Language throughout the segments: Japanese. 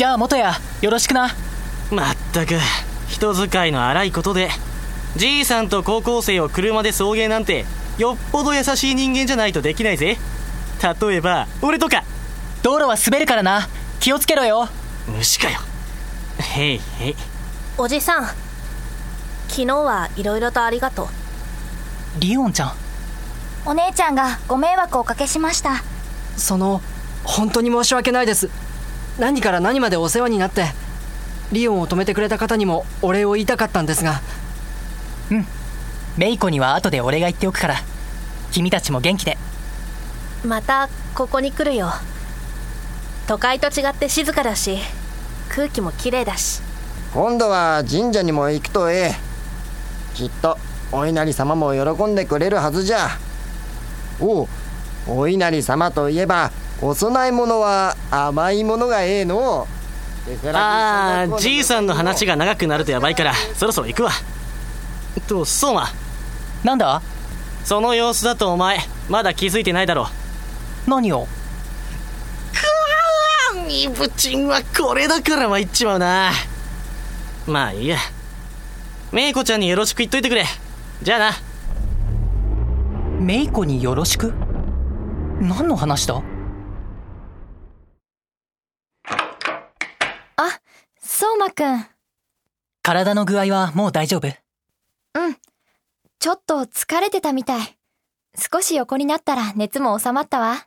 じゃあ元やよろしくな。まったく人使いの荒いことでじいさんと高校生を車で送迎なんてよっぽど優しい人間じゃないとできないぜ。例えば俺とか。道路は滑るからな。気をつけろよ。虫かよ。へいへい。おじさん昨日はいろいろとありがとう。リオンちゃん。お姉ちゃんがご迷惑をおかけしました。その本当に申し訳ないです何から何までお世話になってリオンを止めてくれた方にもお礼を言いたかったんですが。うん。メイコには後で俺が言っておくから。君たちも元気で。またここに来るよ。都会と違って静かだし空気も綺麗だし。今度は神社にも行くとええ。きっとお稲荷様も喜んでくれるはずじゃ。おうお稲荷様といえばお供え物は甘いものがええの。ああじいさんの話が長くなるとやばいからそろそろ行くわ。と相馬なんだ？その様子だとお前まだ気づいてないだろ何を？くわーイブチンはこれだから参っちまうな。まあいいや。メイコちゃんによろしく言っといてくれ。じゃあな。メイコによろしく？何の話だあ相馬くん。体の具合はもう大丈夫？うん。ちょっと疲れてたみたい。少し横になったら熱も収まったわ。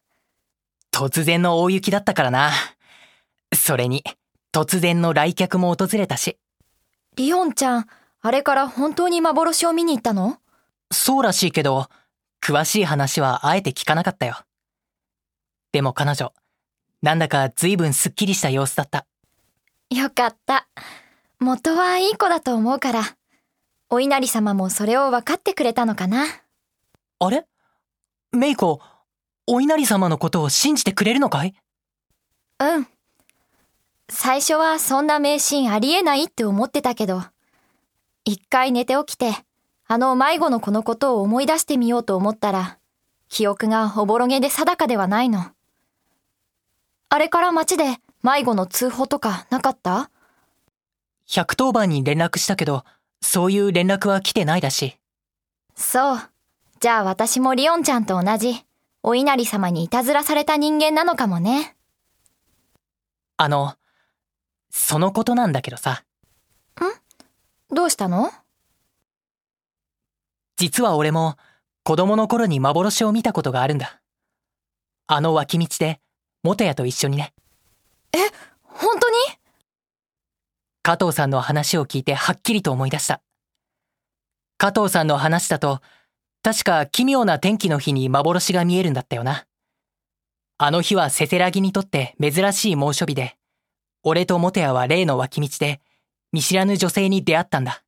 突然の大雪だったからな。それに突然の来客も訪れたし。リオンちゃんあれから本当に幻を見に行ったの？そうらしいけど詳しい話はあえて聞かなかったよ。でも彼女なんだか随分すっきりした様子だったよかった。元はいい子だと思うから。お稲荷様もそれを分かってくれたのかな。あれ？メイコお稲荷様のことを信じてくれるのかい？うん。最初はそんな迷信ありえないって思ってたけど。一回寝て起きてあの迷子の子のことを思い出してみようと思ったら記憶がおぼろげで定かではないの。あれから街で迷子の通報とかなかった？110番に連絡したけどそういう連絡は来てないだし。そう。じゃあ私もリオンちゃんと同じお稲荷様にいたずらされた人間なのかもね。あのそのことなんだけどさ。ん？どうしたの？実は俺も子供の頃に幻を見たことがあるんだ。あの脇道で元谷と一緒にねえ本当に加藤さんの話を聞いてはっきりと思い出した加藤さんの話だと確か奇妙な天気の日に幻が見えるんだったよなあの日はせせらぎにとって珍しい猛暑日で俺と元谷は例の脇道で見知らぬ女性に出会ったんだ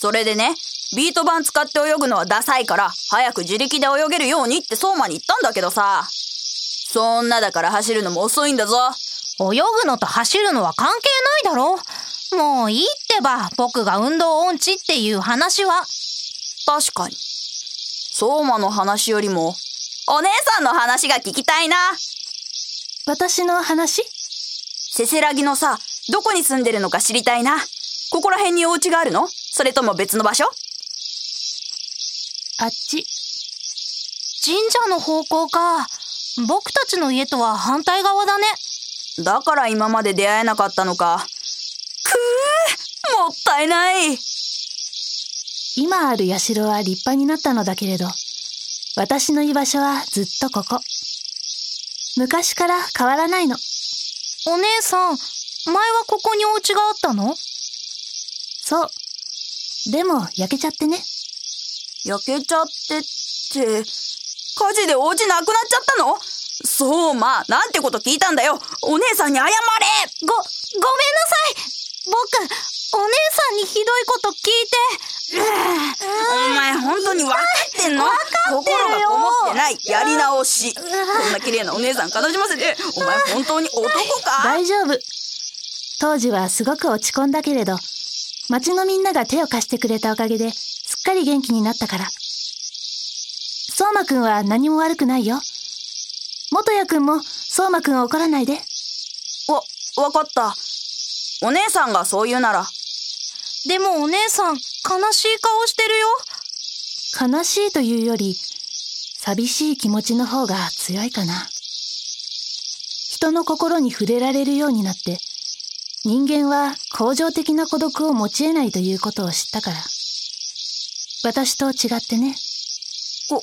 それでね、ビート板使って泳ぐのはダサいから、早く自力で泳げるようにって相馬に言ったんだけどさ。そんなだから走るのも遅いんだぞ。泳ぐのと走るのは関係ないだろもういいってば、僕が運動音痴っていう話は。確かに。相馬の話よりも、お姉さんの話が聞きたいな。私の話？せせらぎのさ、どこに住んでるのか知りたいな。ここら辺にお家があるの？それとも別の場所？あっち。神社の方向か。僕たちの家とは反対側だね。だから今まで出会えなかったのか。くーもったいない今ある社は立派になったのだけれど、私の居場所はずっとここ。昔から変わらないの。お姉さん、前はここにお家があったの？そう。でも、焼けちゃってね。焼けちゃってって、火事でお家なくなっちゃったの？そうまあ、なんてこと聞いたんだよお姉さんに謝れご、ごめんなさい僕、お姉さんにひどいこと聞いて。お前本当に分かってんの？心がこもってない。やり直し。こんな綺麗なお姉さん悲しませて、お前本当に男か？大丈夫。当時はすごく落ち込んだけれど、町のみんなが手を貸してくれたおかげで、すっかり元気になったから。相馬くんは何も悪くないよ。元谷くんも相馬くんは怒らないで。わ、わかった。お姉さんがそう言うなら。でもお姉さん、悲しい顔してるよ。悲しいというより、寂しい気持ちの方が強いかな。人の心に触れられるようになって、人間は恒常的な孤独を持ち得ないということを知ったから。私と違ってね。こ、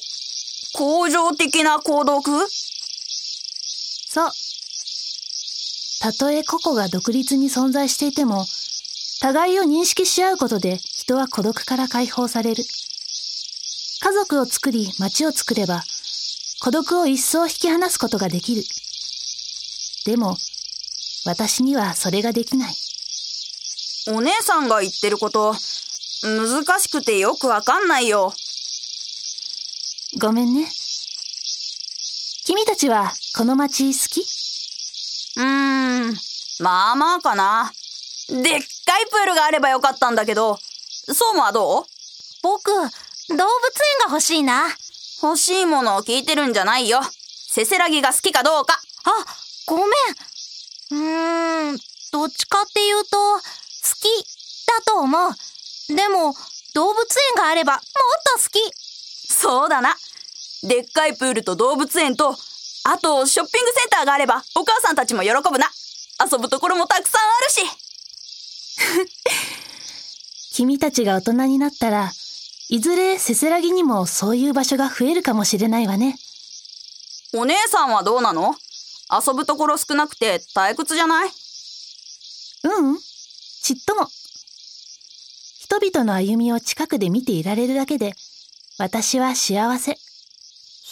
恒常的な孤独？そう。たとえ個々が独立に存在していても、互いを認識し合うことで人は孤独から解放される。家族を作り町を作れば、孤独を一層引き離すことができる。でも、私にはそれができない。お姉さんが言ってること、難しくてよくわかんないよ。ごめんね。君たちはこの町好き？うーん、まあまあかな。でっかいプールがあればよかったんだけど、そうもはどう？僕、動物園が欲しいな。欲しいものを聞いてるんじゃないよ。せせらぎが好きかどうか。あ、ごめん。うーん、どっちかっていうと、好きだと思う。でも、動物園があればもっと好き。そうだな。でっかいプールと動物園と、あとショッピングセンターがあればお母さんたちも喜ぶな。遊ぶところもたくさんあるし。君たちが大人になったら、いずれせせらぎにもそういう場所が増えるかもしれないわね。お姉さんはどうなの？遊ぶところ少なくて退屈じゃない？ううん、ちっとも。人々の歩みを近くで見ていられるだけで、私は幸せ。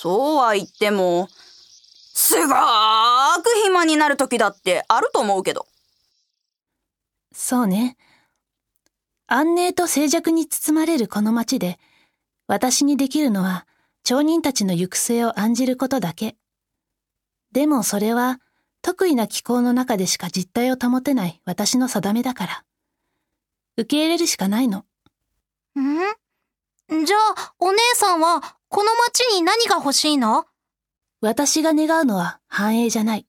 そうは言っても、すごーく暇になる時だってあると思うけど。そうね。安寧と静寂に包まれるこの街で、私にできるのは、町人たちの行く末を案じることだけ。でもそれは、得意な気候の中でしか実態を保てない私の定めだから。受け入れるしかないの。ん？じゃあ、お姉さんは、この町に何が欲しいの？私が願うのは繁栄じゃない。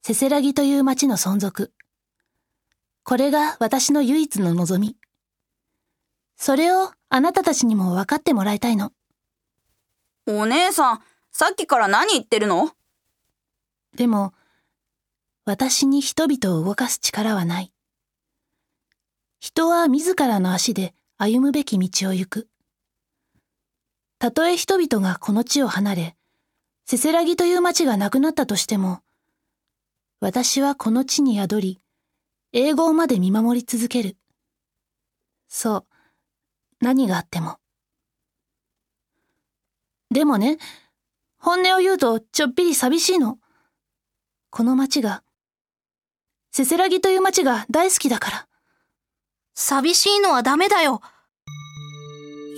せせらぎという町の存続。これが私の唯一の望み。それをあなたたちにも分かってもらいたいの。お姉さん、さっきから何言ってるの？でも、私に人々を動かす力はない。人は自らの足で歩むべき道を行く。たとえ人々がこの地を離れ、せせらぎという町がなくなったとしても、私はこの地に宿り、永劫まで見守り続ける。そう、何があっても。でもね、本音を言うとちょっぴり寂しいの。この町が、せせらぎという町が大好きだから。寂しいのはダメだよ。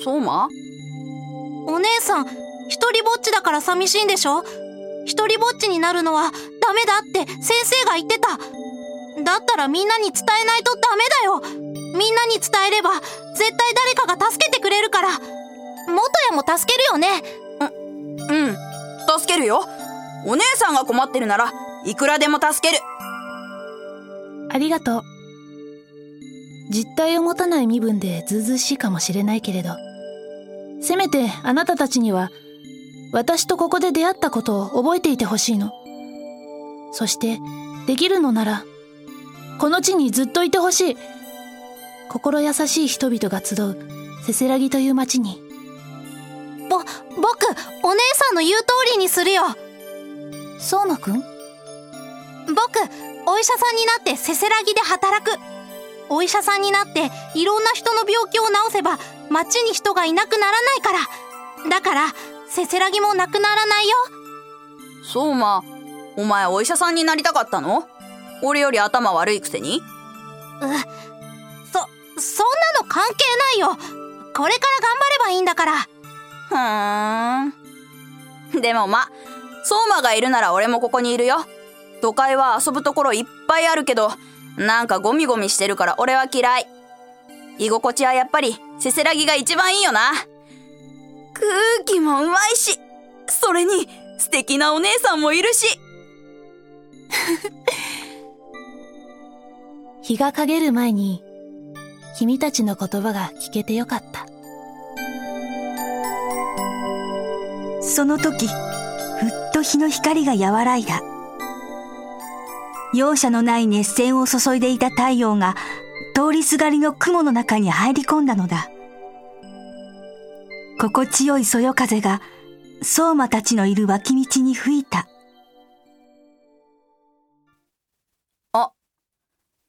そうまお姉さん、一人ぼっちだから寂しいんでしょ？一人ぼっちになるのはダメだって先生が言ってた。だったらみんなに伝えないとダメだよ。みんなに伝えれば絶対誰かが助けてくれるから。元やも助けるよね。うん、助けるよ。お姉さんが困ってるならいくらでも助ける。ありがとう。実体を持たない身分でずうずうしいかもしれないけれど、せめてあなたたちには、私とここで出会ったことを覚えていてほしいの。そして、できるのなら、この地にずっといてほしい。心優しい人々が集う、せせらぎという町に。ぼ、僕、お姉さんの言う通りにするよ。相馬くん？僕、お医者さんになってせせらぎで働く。お医者さんになっていろんな人の病気を治せば町に人がいなくならないから。だから、せせらぎもなくならないよ。そうま、お前お医者さんになりたかったの？俺より頭悪いくせに？う、そ、そんなの関係ないよ。これから頑張ればいいんだから。ふーん。でもま、相馬がいるなら俺もここにいるよ。都会は遊ぶところいっぱいあるけど、なんかゴミゴミしてるから俺は嫌い。居心地はやっぱり、せせらぎが一番いいよな。空気もうまいし、それに素敵なお姉さんもいるし。日が陰る前に、君たちの言葉が聞けてよかった。その時、ふっと日の光が和らいだ。容赦のない熱線を注いでいた太陽が通りすがりの雲の中に入り込んだのだ。心地よいそよ風が相馬たちのいる脇道に吹いた。あ、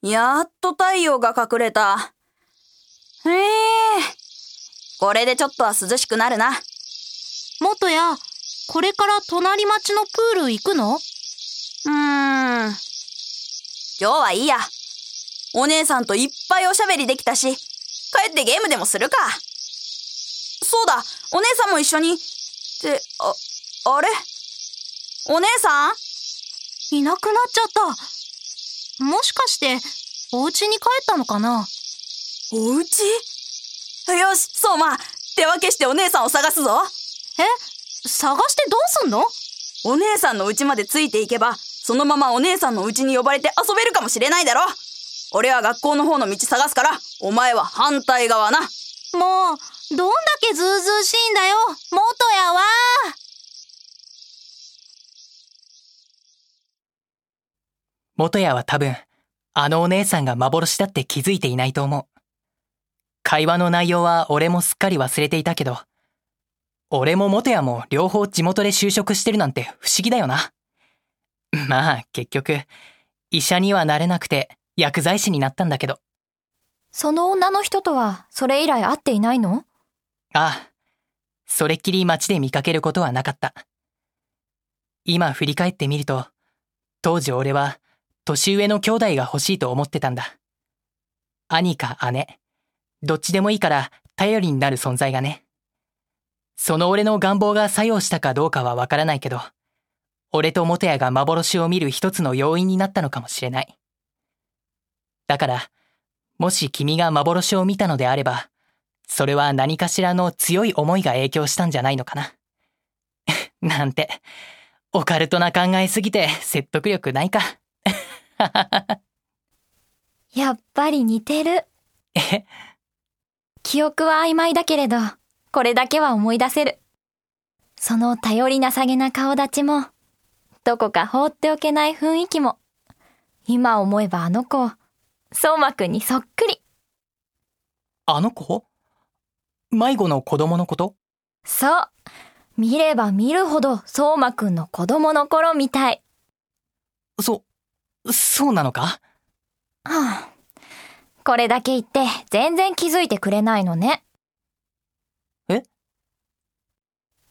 やっと太陽が隠れた。へえ、これでちょっとは涼しくなるな。元や、これから隣町のプール行くの？うーん。今日はいいや。お姉さんといっぱいおしゃべりできたし、帰ってゲームでもするか。そうだ、お姉さんも一緒に。って、あ、あれ？お姉さん？いなくなっちゃった。もしかして、お家に帰ったのかな？お家？よし、そうま、手分けしてお姉さんを探すぞ。え探してどうすんの？お姉さんの家までついていけば、そのままお姉さんの家に呼ばれて遊べるかもしれないだろ。俺は学校の方の道探すから、お前は反対側な。もう、どんだけずうずうしいんだよ、元やは。元谷は多分、あのお姉さんが幻だって気づいていないと思う。会話の内容は俺もすっかり忘れていたけど、俺も元谷も両方地元で就職してるなんて不思議だよな。まあ結局、医者にはなれなくて薬剤師になったんだけど。その女の人とはそれ以来会っていないの？ああ、それっきり街で見かけることはなかった。今振り返ってみると、当時俺は年上の兄弟が欲しいと思ってたんだ。兄か姉、どっちでもいいから頼りになる存在がね。その俺の願望が作用したかどうかはわからないけど、俺と元谷が幻を見る一つの要因になったのかもしれない。だから、もし君が幻を見たのであれば、それは何かしらの強い思いが影響したんじゃないのかな。なんて、オカルトな考えすぎて説得力ないか。やっぱり似てる。え？記憶は曖昧だけれど、これだけは思い出せる。その頼りなさげな顔立ちも、どこか放っておけない雰囲気も、今思えばあの子、相馬くんにそっくり。あの子？迷子の子供のこと？そう。見れば見るほど相馬くんの子供の頃みたい。そ、そうなのか？はあ、これだけ言って全然気づいてくれないのね。え？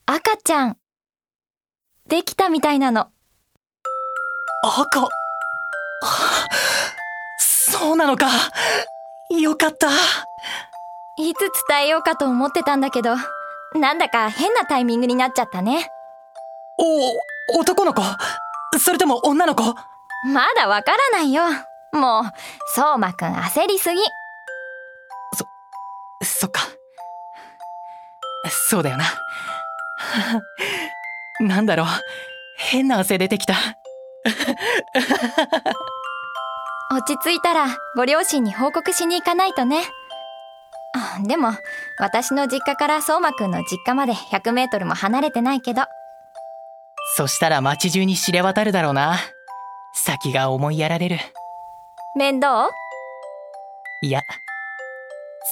赤ちゃん。できたみたいなの。赤、はあそうなのか。よかった。いつ伝えようかと思ってたんだけど、なんだか変なタイミングになっちゃったね。お、男の子それとも女の子？まだわからないよ。もう、相馬くん焦りすぎ。そ、そっか。そうだよな。なんだろう。変な汗出てきた。落ち着いたらご両親に報告しに行かないとね。あでも、私の実家から相馬くんの実家まで100メートルも離れてないけど。そしたら街中に知れ渡るだろうな。先が思いやられる。面倒？いや、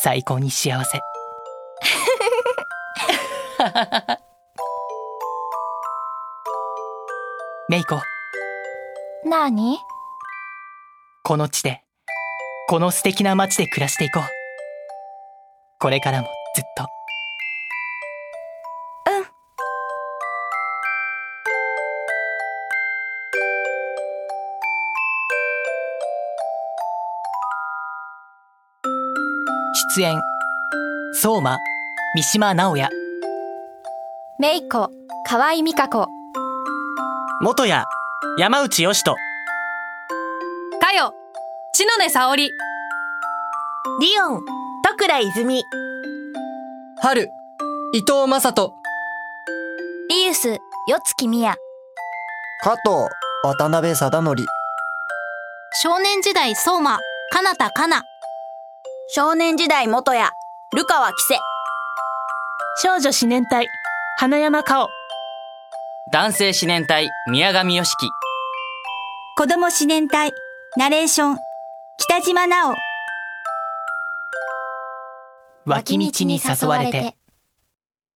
最高に幸せ。メイコ、なーにこの地で、この素敵な街で暮らしていこう。これからもずっと。うん。出演、相馬、三島直也、メイコ、河合美香子、元谷、山内義人、かよ、千野根沙織、リオン、徳倉泉、春、伊藤正人、リウス、よつきみや、加藤、渡辺貞則、少年時代相馬、かなたかな。少年時代元や、ルカワキセ。少女四年隊、花山香緒。男性四年隊、宮上よしき。子供四年体、ナレーション、北島直。脇道に誘われて。